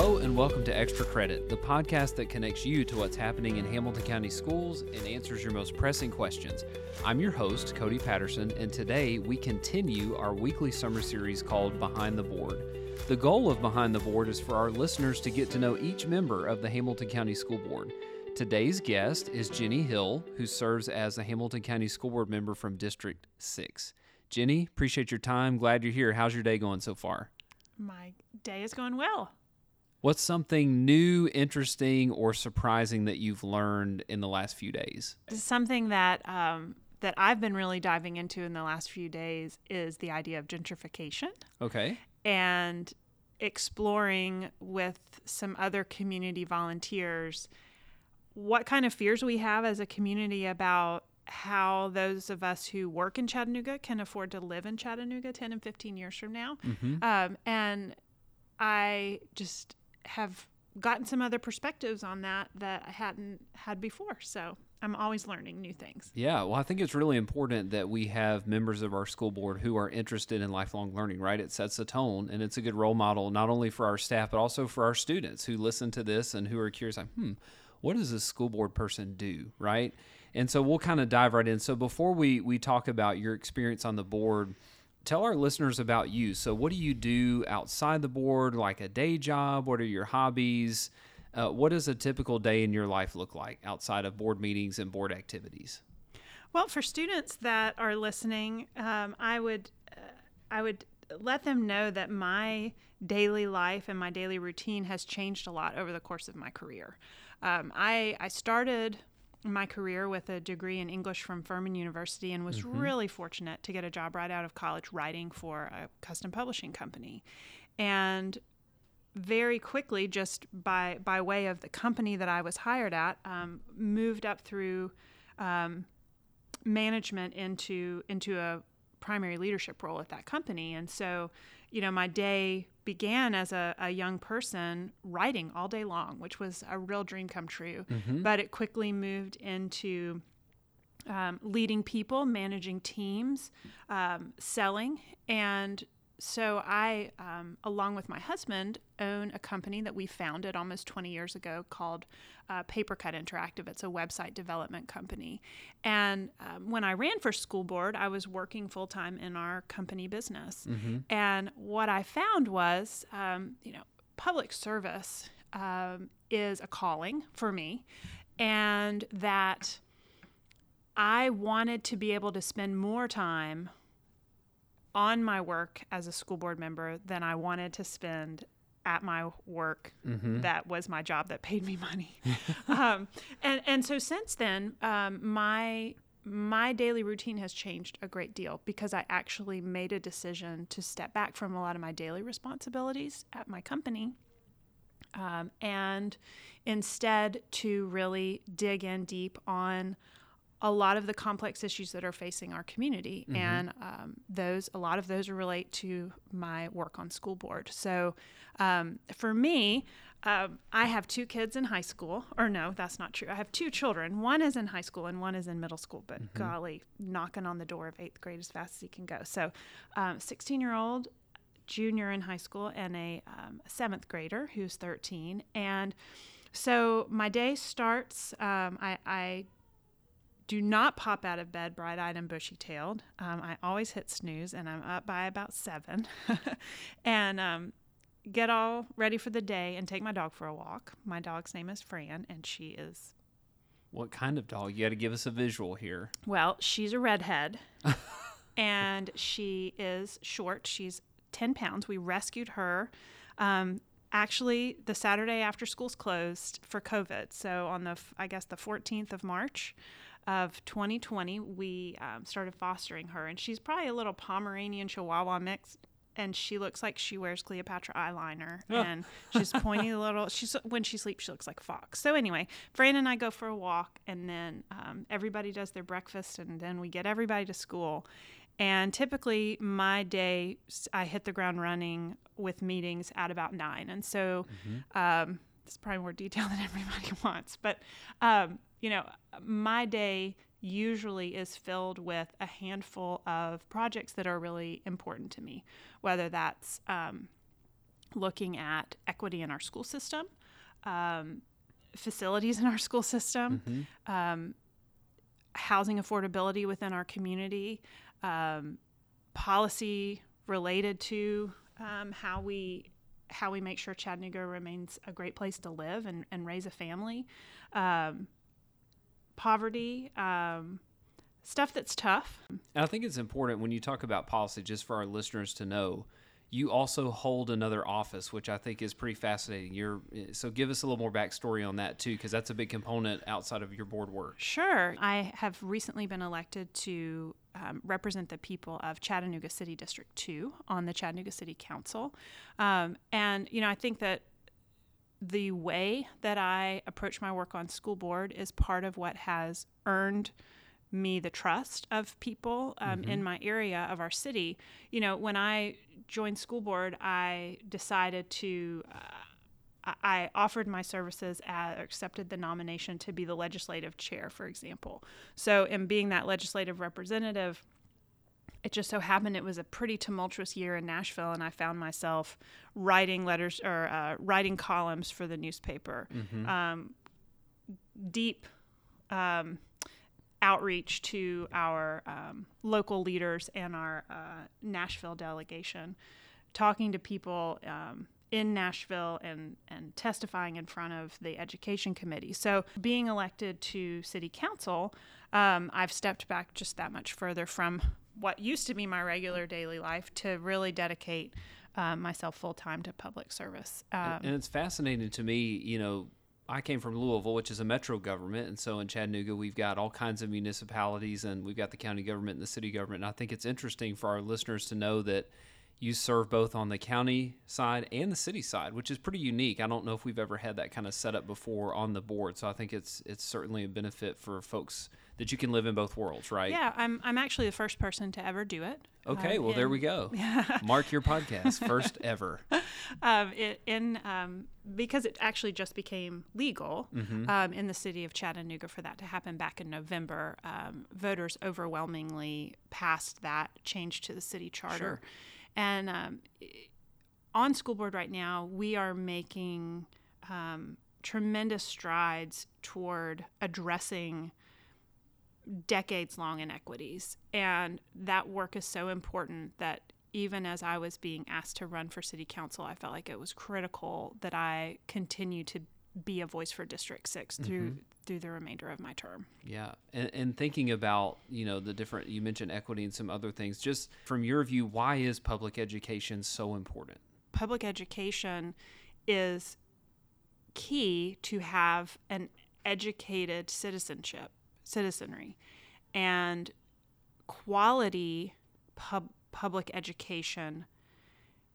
Hello, and welcome to Extra Credit, the podcast that connects you to what's happening in Hamilton County schools and answers your most pressing questions. I'm your host, Cody Patterson, and today we continue our weekly summer series called Behind the Board. The goal of Behind the Board is for our listeners to get to know each member of the Hamilton County School Board. Today's guest is Jenny Hill, who serves as a Hamilton County School Board member from District 6. Jenny, appreciate your time. Glad you're here. How's your day going so far? My day is going well. What's something new, interesting, or surprising that you've learned in the last few days? Something that um, that I've been really diving into in the last few days is the idea of gentrification. Okay. And exploring with some other community volunteers what kind of fears we have as a community about how those of us who work in Chattanooga can afford to live in Chattanooga 10 and 15 years from now. Mm-hmm. Um, and I just have gotten some other perspectives on that that I hadn't had before. So I'm always learning new things. Yeah, well, I think it's really important that we have members of our school board who are interested in lifelong learning, right? It sets a tone and it's a good role model, not only for our staff, but also for our students who listen to this and who are curious, like, hmm, what does a school board person do, right? And so we'll kind of dive right in. So before we, we talk about your experience on the board, tell our listeners about you. So, what do you do outside the board, like a day job? What are your hobbies? Uh, what does a typical day in your life look like outside of board meetings and board activities? Well, for students that are listening, um, I would uh, I would let them know that my daily life and my daily routine has changed a lot over the course of my career. Um, I I started my career with a degree in English from Furman University and was mm-hmm. really fortunate to get a job right out of college writing for a custom publishing company. And very quickly, just by by way of the company that I was hired at, um, moved up through um, management into into a primary leadership role at that company. And so, you know, my day began as a, a young person writing all day long, which was a real dream come true. Mm-hmm. But it quickly moved into um, leading people, managing teams, um, selling, and so I, um, along with my husband, own a company that we founded almost 20 years ago called uh, Papercut Interactive. It's a website development company. And um, when I ran for school board, I was working full time in our company business. Mm-hmm. And what I found was, um, you know, public service um, is a calling for me, and that I wanted to be able to spend more time on my work as a school board member than I wanted to spend at my work mm-hmm. that was my job that paid me money. um, and, and so since then, um, my my daily routine has changed a great deal because I actually made a decision to step back from a lot of my daily responsibilities at my company um, and instead to really dig in deep on a lot of the complex issues that are facing our community, mm-hmm. and um, those a lot of those relate to my work on school board. So, um, for me, um, I have two kids in high school, or no, that's not true. I have two children. One is in high school and one is in middle school. But mm-hmm. golly, knocking on the door of eighth grade as fast as he can go. So, um, sixteen-year-old junior in high school and a um, seventh grader who's thirteen, and so my day starts. Um, I, I do not pop out of bed bright eyed and bushy tailed. Um, I always hit snooze and I'm up by about seven and um, get all ready for the day and take my dog for a walk. My dog's name is Fran and she is. What kind of dog? You got to give us a visual here. Well, she's a redhead and she is short. She's 10 pounds. We rescued her. Um, actually the Saturday after school's closed for COVID. So on the I guess the 14th of March, of 2020, we um, started fostering her, and she's probably a little Pomeranian Chihuahua mix. And she looks like she wears Cleopatra eyeliner, oh. and she's pointy little. She's when she sleeps, she looks like a fox. So anyway, Fran and I go for a walk, and then um, everybody does their breakfast, and then we get everybody to school. And typically, my day, I hit the ground running with meetings at about nine. And so, mm-hmm. um, it's probably more detail than everybody wants. But um, you know, my day usually is filled with a handful of projects that are really important to me, whether that's um, looking at equity in our school system, um, facilities in our school system, Mm-hmm. um, housing affordability within our community, um, policy related to um, how we how we make sure Chattanooga remains a great place to live and, and raise a family, um, poverty, um, stuff that's tough. And I think it's important when you talk about policy, just for our listeners to know, you also hold another office, which I think is pretty fascinating. You're so give us a little more backstory on that too, because that's a big component outside of your board work. Sure. I have recently been elected to um, represent the people of Chattanooga City District 2 on the Chattanooga City Council. Um, and, you know, I think that the way that I approach my work on school board is part of what has earned me the trust of people um, in my area of our city. You know, when I joined school board, I decided to. Uh, I- offered my services, at, accepted the nomination to be the legislative chair, for example. So, in being that legislative representative, it just so happened it was a pretty tumultuous year in Nashville, and I found myself writing letters or uh, writing columns for the newspaper. Um, deep um, outreach to our um, local leaders and our uh, Nashville delegation, talking to people um, in Nashville and, and testifying in front of the education committee. So, being elected to city council, um, I've stepped back just that much further from what used to be my regular daily life to really dedicate um, myself full time to public service. Um, and it's fascinating to me, you know, I came from Louisville, which is a metro government, and so in Chattanooga we've got all kinds of municipalities, and we've got the county government and the city government. And I think it's interesting for our listeners to know that you serve both on the county side and the city side, which is pretty unique. I don't know if we've ever had that kind of setup before on the board, so I think it's it's certainly a benefit for folks that you can live in both worlds, right? yeah, I'm, I'm actually the first person to ever do it. Okay, Um, well there we go. Mark your podcast first ever. um, it, in um, because it actually just became legal um, in the city of Chattanooga for that to happen back in November. Um, voters overwhelmingly passed that change to the city charter, Sure. And um, on school board right now we are making um, tremendous strides toward addressing decades long inequities. And that work is so important that even as I was being asked to run for city council, I felt like it was critical that I continue to be a voice for District 6 through mm-hmm. through the remainder of my term. Yeah, and, and thinking about you know the different you mentioned equity and some other things. Just from your view, why is public education so important? Public education is key to have an educated citizenship, citizenry, and quality pub, public education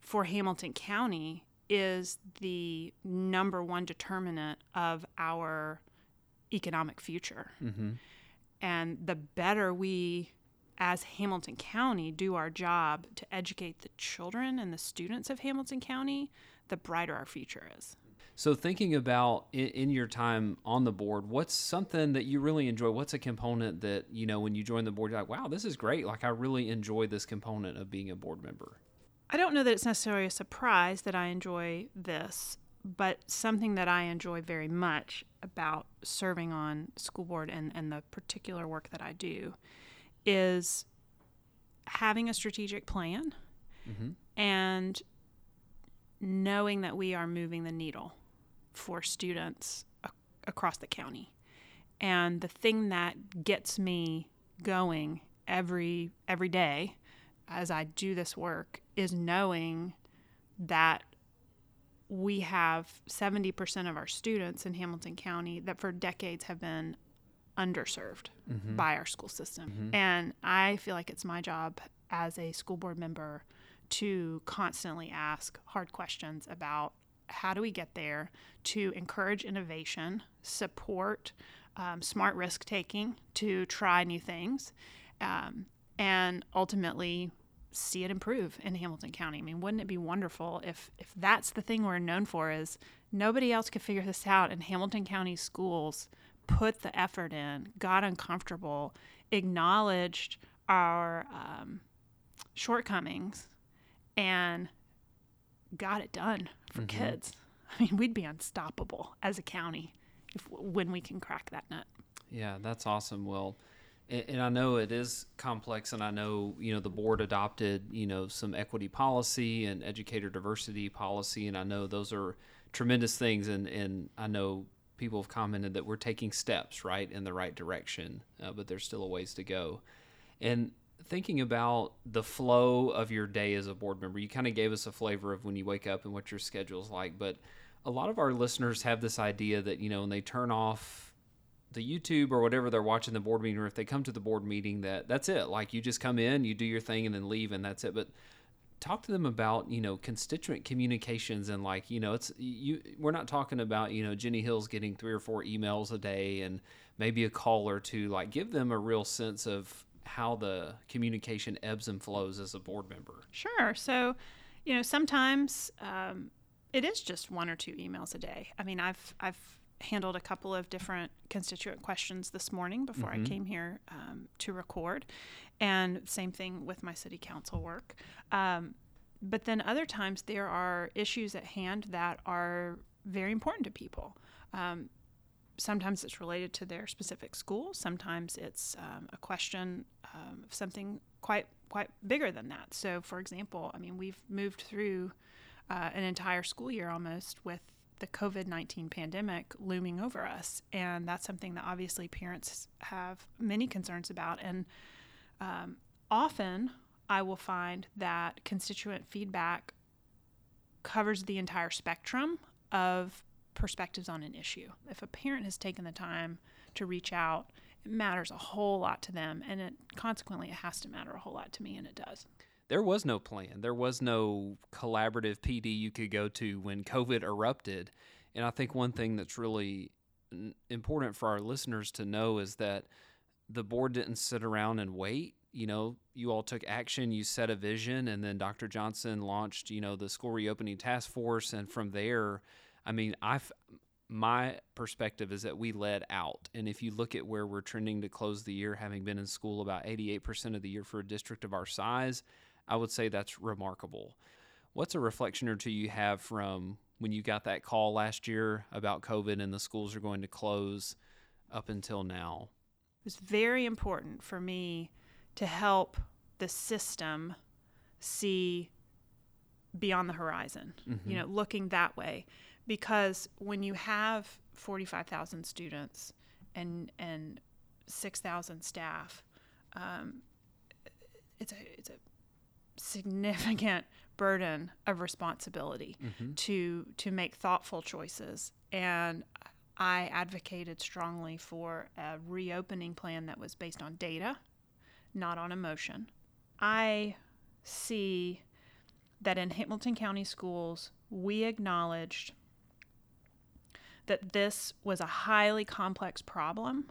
for Hamilton County is the number one determinant of our economic future. Mm-hmm. And the better we, as Hamilton County, do our job to educate the children and the students of Hamilton County, the brighter our future is. So thinking about in, in your time on the board, what's something that you really enjoy? What's a component that you know when you join the board, you're like, wow, this is great. Like I really enjoy this component of being a board member. I don't know that it's necessarily a surprise that I enjoy this, but something that I enjoy very much about serving on school board and, and the particular work that I do is having a strategic plan Mhm. and knowing that we are moving the needle for students a- across the county. And the thing that gets me going every every day as I do this work is knowing that we have 70% of our students in Hamilton County that for decades have been underserved by our school system. And I feel like it's my job as a school board member to constantly ask hard questions about how do we get there to encourage innovation, support um, smart risk taking to try new things, um, and ultimately see it improve in Hamilton County. I mean, wouldn't it be wonderful if if that's the thing we're known for is nobody else could figure this out and Hamilton County schools put the effort in, got uncomfortable, acknowledged our um, shortcomings, and got it done for kids. I mean, we'd be unstoppable as a county if when we can crack that nut. Yeah, that's awesome. Well, and I know it is complex, and I know you know the board adopted you know some equity policy and educator diversity policy, and I know those are tremendous things, and and I know people have commented that we're taking steps right in the right direction, uh, but there's still a ways to go. And thinking about the flow of your day as a board member, you kind of gave us a flavor of when you wake up and what your schedule's like, but a lot of our listeners have this idea that you know when they turn off the YouTube or whatever they're watching the board meeting, or if they come to the board meeting, that that's it. Like you just come in, you do your thing, and then leave, and that's it. But talk to them about you know constituent communications and like you know it's you we're not talking about you know jenny hill's getting three or four emails a day and maybe a call or two like give them a real sense of how the communication ebbs and flows as a board member Sure. So, you know, sometimes um, it is just one or two emails a day. I mean, I've I've handled a couple of different constituent questions this morning before I came here um, to record, and same thing with my city council work. Um, but then other times there are issues at hand that are very important to people. Um, sometimes it's related to their specific school. Sometimes it's um, a question um, of something quite quite bigger than that. So, for example, I mean, we've moved through uh, an entire school year almost with the COVID nineteen pandemic looming over us, and that's something that obviously parents have many concerns about. And um, often, I will find that constituent feedback covers the entire spectrum of perspectives on an issue. If a parent has taken the time to reach out, it matters a whole lot to them, and it consequently it has to matter a whole lot to me, and it does. There was no plan. There was no collaborative PD you could go to when COVID erupted. And I think one thing that's really important for our listeners to know is that the board didn't sit around and wait. You know, you all took action, you set a vision, and then Dr. Johnson launched, you know, the school reopening task force. And from there, I mean, I've, my perspective is that we led out. And if you look at where we're trending to close the year, having been in school about 88% of the year for a district of our size, I would say that's remarkable. What's a reflection or two you have from when you got that call last year about COVID and the schools are going to close up until now? It was very important for me to help the system see beyond the horizon, you know, looking that way. Because when you have 45,000 students and, and 6,000 staff, um, it's a, it's a significant burden of responsibility mm-hmm. to to make thoughtful choices and I advocated strongly for a reopening plan that was based on data, not on emotion. I see that in Hamilton County schools, we acknowledged that this was a highly complex problem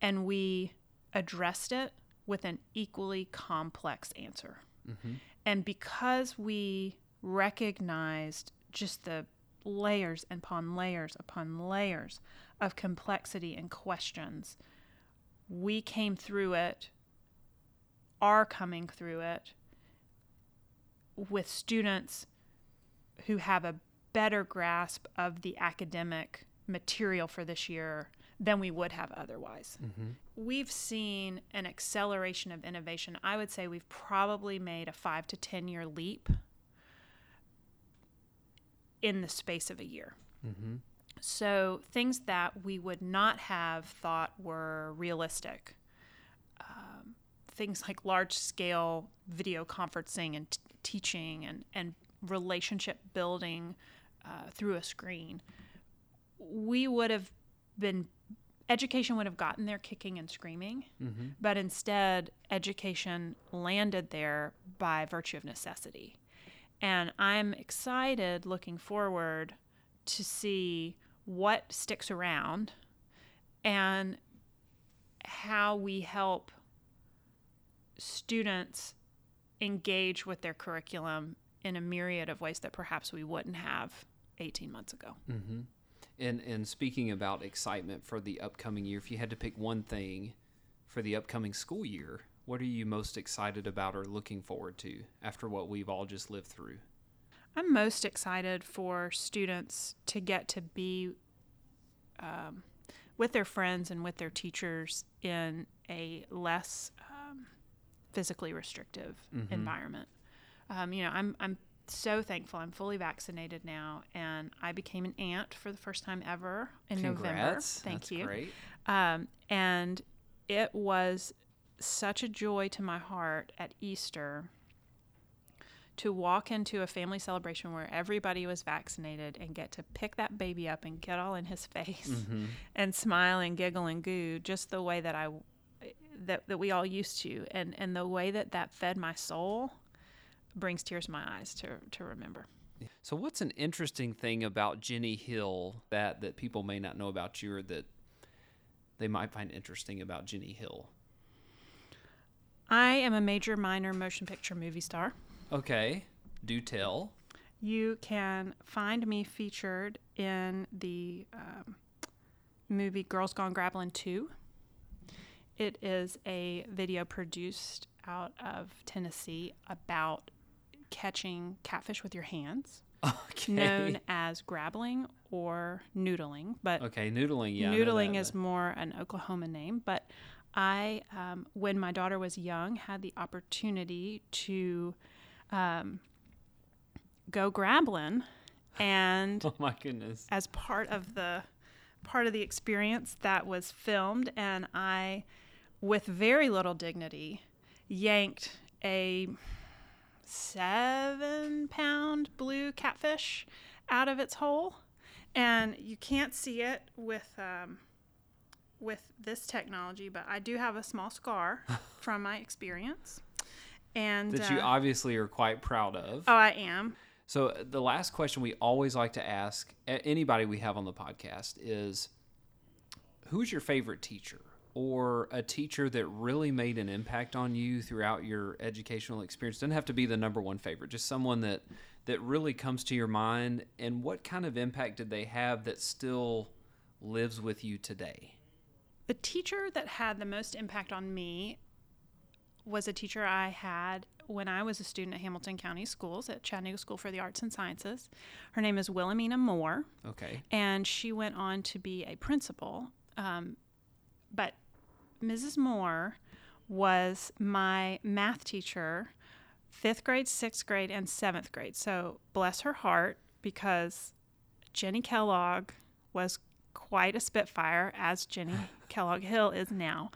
and we addressed it with an equally complex answer. Mm-hmm. And because we recognized just the layers upon layers upon layers of complexity and questions, we came through it, are coming through it with students who have a better grasp of the academic material for this year than we would have otherwise. We've seen an acceleration of innovation. I would say we've probably made a five to 10 year leap in the space of a year. So, things that we would not have thought were realistic, um, things like large scale video conferencing and t- teaching and, and relationship building uh, through a screen, we would have been education would have gotten there kicking and screaming, mm-hmm. but instead, education landed there by virtue of necessity. And I'm excited looking forward to see what sticks around and how we help students engage with their curriculum in a myriad of ways that perhaps we wouldn't have 18 months ago. Mm-hmm. And and speaking about excitement for the upcoming year, if you had to pick one thing for the upcoming school year, what are you most excited about or looking forward to after what we've all just lived through? I'm most excited for students to get to be um, with their friends and with their teachers in a less um, physically restrictive Mhm. environment. Um, you know, I'm I'm so thankful. I'm fully vaccinated now, and I became an aunt for the first time ever in November. Congrats. Thank That's you. Great. Um, and it was such a joy to my heart at Easter to walk into a family celebration where everybody was vaccinated and get to pick that baby up and get all in his face Mhm. and smile and giggle and goo just the way that I that, that we all used to and and the way that that fed my soul brings tears to my eyes to to remember. So, what's an interesting thing about Jenny Hill that that people may not know about you, or that they might find interesting about Jenny Hill? I am a major minor motion picture movie star. Okay, do tell. You can find me featured in the um, movie Girls Gone Grappling 2. It is a video produced out of Tennessee about catching catfish with your hands, Okay. known as grabbling or noodling. But Okay, noodling. Yeah, noodling is more an Oklahoma name. But I, um, when my daughter was young, had the opportunity to um, go grabbling, and Oh my goodness. as part of the part of the experience that was filmed, and I, with very little dignity, yanked a seven pound blue catfish out of its hole, and you can't see it with um, with this technology, but I do have a small scar from my experience, and That you uh, obviously are quite proud of. oh, I am. So uh, the last question we always like to ask anybody we have on the podcast is who's your favorite teacher or a teacher that really made an impact on you throughout your educational experience doesn't have to be the number one favorite just someone that that really comes to your mind and what kind of impact did they have that still lives with you today The teacher that had the most impact on me was a teacher I had when I was a student at Hamilton County Schools at Chattanooga School for the Arts and Sciences. Her name is Wilhelmina Moore, okay and she went on to be a principal. Um, but Mrs. Moore was my math teacher, fifth grade, sixth grade, and seventh grade. So bless her heart because Jenny Kellogg was quite a spitfire, as Jenny Kellogg Hill is now.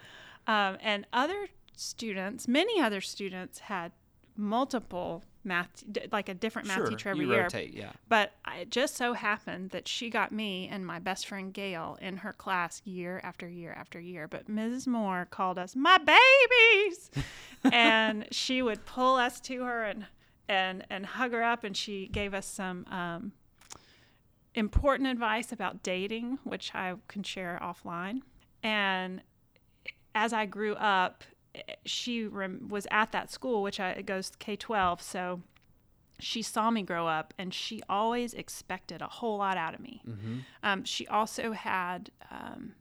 Um, and other students, many other students, had multiple math, like a different math sure teacher every you year. rotate yeah But it just so happened that she got me and my best friend Gail in her class year after year after year. But Mrs. Moore called us my babies, and she would pull us to her and and and hug her up, and she gave us some um, important advice about dating, which I can share offline. And as I grew up, she rem- was at that school, which I, it goes K twelve, so she saw me grow up and she always expected a whole lot out of me. mm-hmm. Um, she also had um,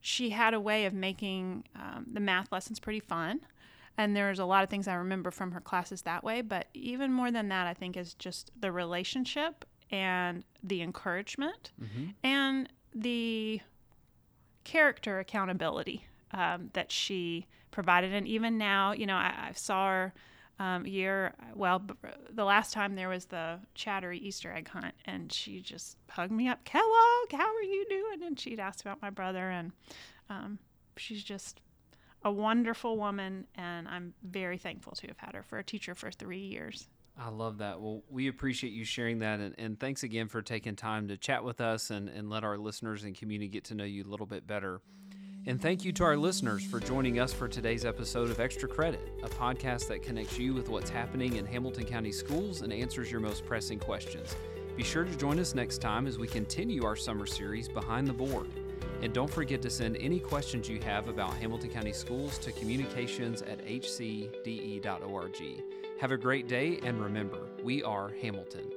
she had a way of making um, the math lessons pretty fun. And there's a lot of things I remember from her classes that way. But even more than that, I think is just the relationship and the encouragement Mm-hmm. and the character accountability um, that she provided. And even now, you know, I, I saw her um, year, well, the last time there was the chattery Easter egg hunt, and she just hugged me up, Kellogg, how are you doing? And she'd asked about my brother, and um, she's just a wonderful woman, and I'm very thankful to have had her for a teacher for three years. I love that. Well, we appreciate you sharing that. And, and thanks again for taking time to chat with us and, and let our listeners and community get to know you a little bit better. And thank you to our listeners for joining us for today's episode of Extra Credit, a podcast that connects you with what's happening in Hamilton County schools and answers your most pressing questions. Be sure to join us next time as we continue our summer series, Behind the Board. And don't forget to send any questions you have about Hamilton County Schools to communications at hcde.org. Have a great day, and remember, we are Hamilton.